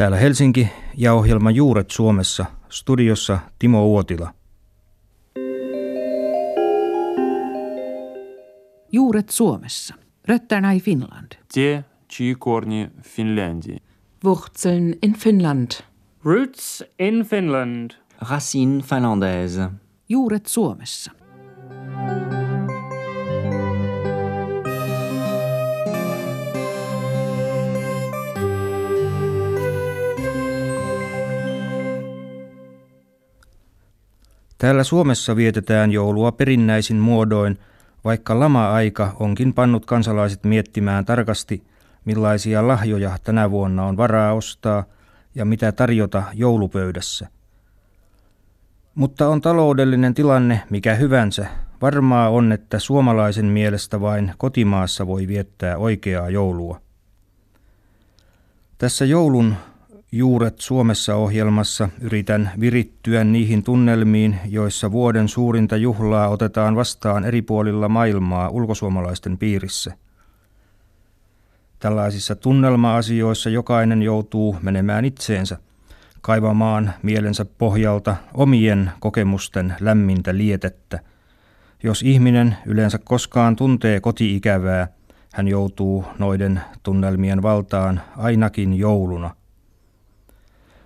Täällä Helsinki ja ohjelma Juuret Suomessa, studiossa Timo Uotila. Juuret Suomessa. Röttänäi Finland. Tie, Chikorni, Finlandi. Wurzeln in Finland. Roots in Finland. Racine finlandaise. Juuret Suomessa. Täällä Suomessa vietetään joulua perinnäisin muodoin, vaikka lama-aika onkin pannut kansalaiset miettimään tarkasti, millaisia lahjoja tänä vuonna on varaa ostaa ja mitä tarjota joulupöydässä. Mutta on taloudellinen tilanne mikä hyvänsä. Varmaa on, että suomalaisen mielestä vain kotimaassa voi viettää oikeaa joulua. Tässä joulun Juuret Suomessa ohjelmassa yritän virittyä niihin tunnelmiin, joissa vuoden suurinta juhlaa otetaan vastaan eri puolilla maailmaa ulkosuomalaisten piirissä. Tällaisissa tunnelma-asioissa jokainen joutuu menemään itseensä, kaivamaan mielensä pohjalta omien kokemusten lämmintä lietettä. Jos ihminen yleensä koskaan tuntee kotiikävää, hän joutuu noiden tunnelmien valtaan ainakin jouluna –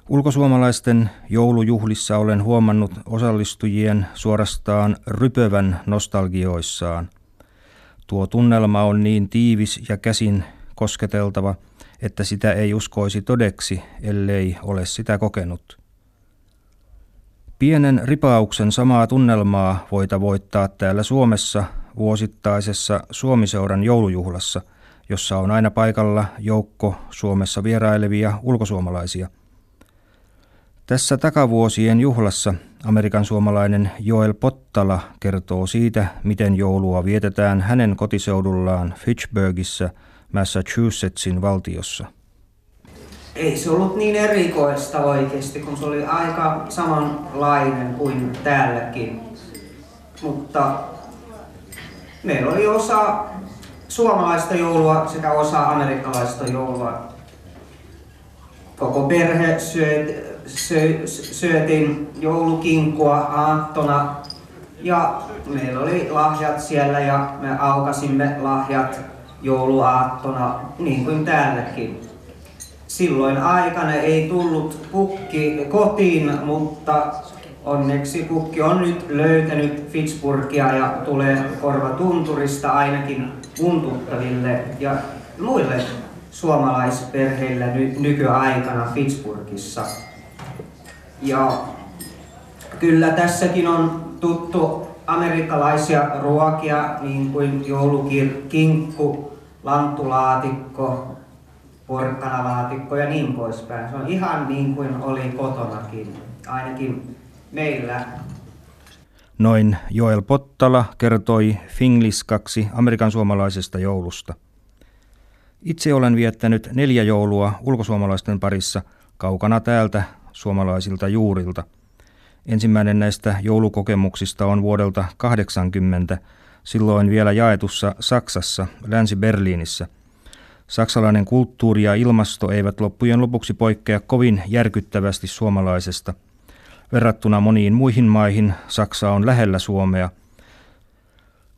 Ulkosuomalaisten joulujuhlissa olen huomannut osallistujien suorastaan rypövän nostalgioissaan. Tuo tunnelma on niin tiivis ja käsin kosketeltava, että sitä ei uskoisi todeksi, ellei ole sitä kokenut. Pienen ripauksen samaa tunnelmaa voi tavoittaa täällä Suomessa vuosittaisessa Suomiseuran joulujuhlassa, jossa on aina paikalla joukko Suomessa vierailevia ulkosuomalaisia – tässä takavuosien juhlassa Amerikan suomalainen Joel Pottala kertoo siitä, miten joulua vietetään hänen kotiseudullaan Fitchburgissa, Massachusettsin valtiossa. Ei se ollut niin erikoista oikeasti, kun se oli aika samanlainen kuin täälläkin. Mutta meillä oli osa suomalaista joulua sekä osa amerikkalaista joulua. Koko perhe syöt sö, syötiin joulukinkua aattona ja meillä oli lahjat siellä ja me aukasimme lahjat jouluaattona niin kuin täälläkin. Silloin aikana ei tullut pukki kotiin, mutta onneksi pukki on nyt löytänyt Pittsburghia ja tulee korvatunturista ainakin tuntuttaville ja muille suomalaisperheillä ny- nykyaikana Pittsburghissa. Ja kyllä tässäkin on tuttu amerikkalaisia ruokia, niin kuin joulukinkku, lanttulaatikko, porkkanalaatikko ja niin poispäin. Se on ihan niin kuin oli kotonakin, ainakin meillä. Noin Joel Pottala kertoi Fingliskaksi Amerikan suomalaisesta joulusta. Itse olen viettänyt neljä joulua ulkosuomalaisten parissa kaukana täältä suomalaisilta juurilta. Ensimmäinen näistä joulukokemuksista on vuodelta 80, silloin vielä jaetussa Saksassa, Länsi-Berliinissä. Saksalainen kulttuuri ja ilmasto eivät loppujen lopuksi poikkea kovin järkyttävästi suomalaisesta. Verrattuna moniin muihin maihin Saksa on lähellä Suomea –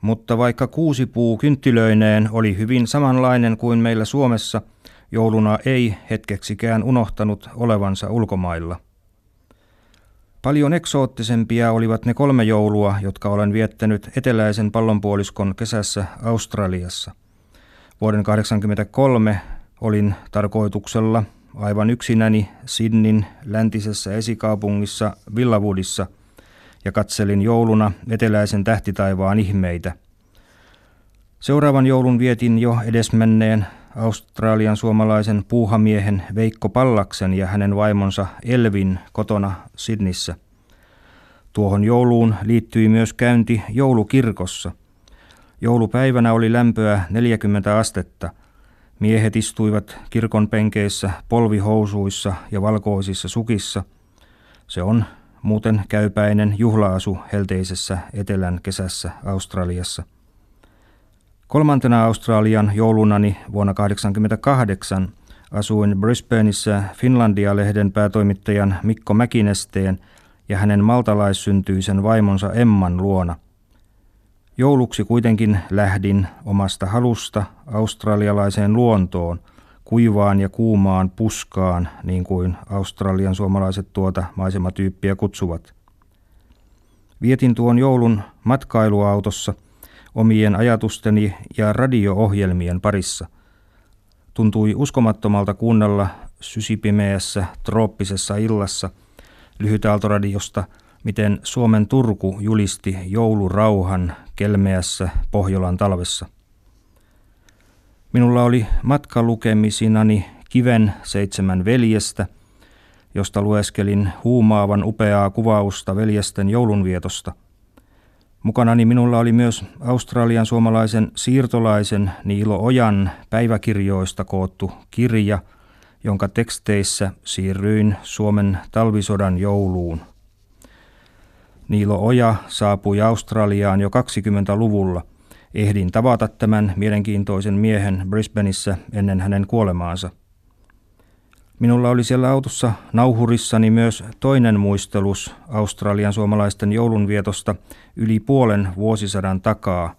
mutta vaikka kuusipuu kynttilöineen oli hyvin samanlainen kuin meillä Suomessa – jouluna ei hetkeksikään unohtanut olevansa ulkomailla. Paljon eksoottisempia olivat ne kolme joulua, jotka olen viettänyt eteläisen pallonpuoliskon kesässä Australiassa. Vuoden 1983 olin tarkoituksella aivan yksinäni Sidnin läntisessä esikaupungissa Villawoodissa ja katselin jouluna eteläisen tähtitaivaan ihmeitä. Seuraavan joulun vietin jo edesmenneen Australian suomalaisen puuhamiehen Veikko Pallaksen ja hänen vaimonsa Elvin kotona Sidnissä. Tuohon jouluun liittyi myös käynti joulukirkossa. Joulupäivänä oli lämpöä 40 astetta. Miehet istuivat kirkon penkeissä polvihousuissa ja valkoisissa sukissa. Se on muuten käypäinen juhlaasu helteisessä etelän kesässä Australiassa – Kolmantena Australian joulunani vuonna 1988 Asuin Brisbaneissa Finlandia-lehden päätoimittajan Mikko Mäkinesteen ja hänen maltalaissyntyisen vaimonsa Emman luona. Jouluksi kuitenkin lähdin omasta halusta australialaiseen luontoon, kuivaan ja kuumaan puskaan, niin kuin Australian suomalaiset tuota maisematyyppiä kutsuvat. Vietin tuon joulun matkailuautossa omien ajatusteni ja radio-ohjelmien parissa. Tuntui uskomattomalta kuunnella sysipimeässä trooppisessa illassa lyhytaaltoradiosta, miten Suomen Turku julisti joulurauhan kelmeässä Pohjolan talvessa. Minulla oli matkalukemisinani Kiven seitsemän veljestä, josta lueskelin huumaavan upeaa kuvausta veljesten joulunvietosta. Mukanani minulla oli myös Australian suomalaisen siirtolaisen Niilo Ojan päiväkirjoista koottu kirja, jonka teksteissä siirryin Suomen talvisodan jouluun. Niilo Oja saapui Australiaan jo 20-luvulla. Ehdin tavata tämän mielenkiintoisen miehen Brisbaneissa ennen hänen kuolemaansa. Minulla oli siellä autossa nauhurissani myös toinen muistelus Australian suomalaisten joulunvietosta yli puolen vuosisadan takaa.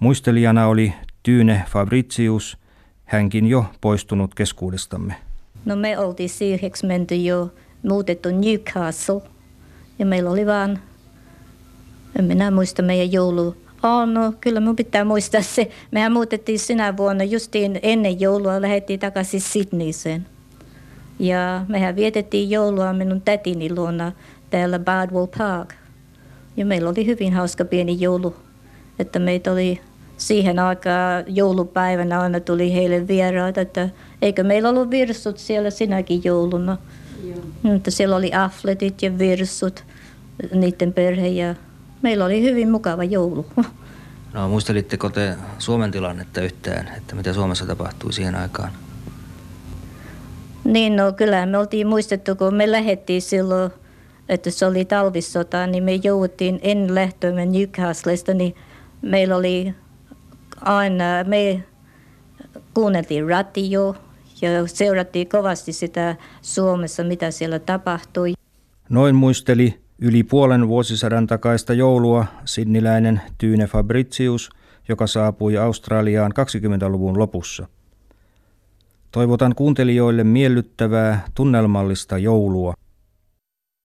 Muistelijana oli Tyyne Fabricius, hänkin jo poistunut keskuudestamme. No me oltiin siiheksi menty jo muutettu Newcastle ja meillä oli vaan, en minä muista meidän joulu. Oh, no kyllä mun pitää muistaa se. Mehän muutettiin sinä vuonna justiin ennen joulua, lähdettiin takaisin Sydneyseen. Ja mehän vietettiin joulua minun tätini luona täällä Bardwell Park. Ja meillä oli hyvin hauska pieni joulu, että meitä oli siihen aikaan joulupäivänä aina tuli heille vieraita, että eikö meillä ollut virsut siellä sinäkin jouluna. Joo. Mutta siellä oli afletit ja virsut, niiden perhe ja meillä oli hyvin mukava joulu. No muistelitteko te Suomen tilannetta yhtään, että mitä Suomessa tapahtui siihen aikaan? Niin, no kyllä me oltiin muistettu, kun me lähdettiin silloin, että se oli talvissota, niin me jouduttiin ennen lähtöämme Newcastlesta, niin meillä oli aina, me kuunneltiin radio ja seurattiin kovasti sitä Suomessa, mitä siellä tapahtui. Noin muisteli yli puolen vuosisadan takaista joulua sidniläinen Tyyne Fabricius, joka saapui Australiaan 20-luvun lopussa. Toivotan kuuntelijoille miellyttävää, tunnelmallista joulua.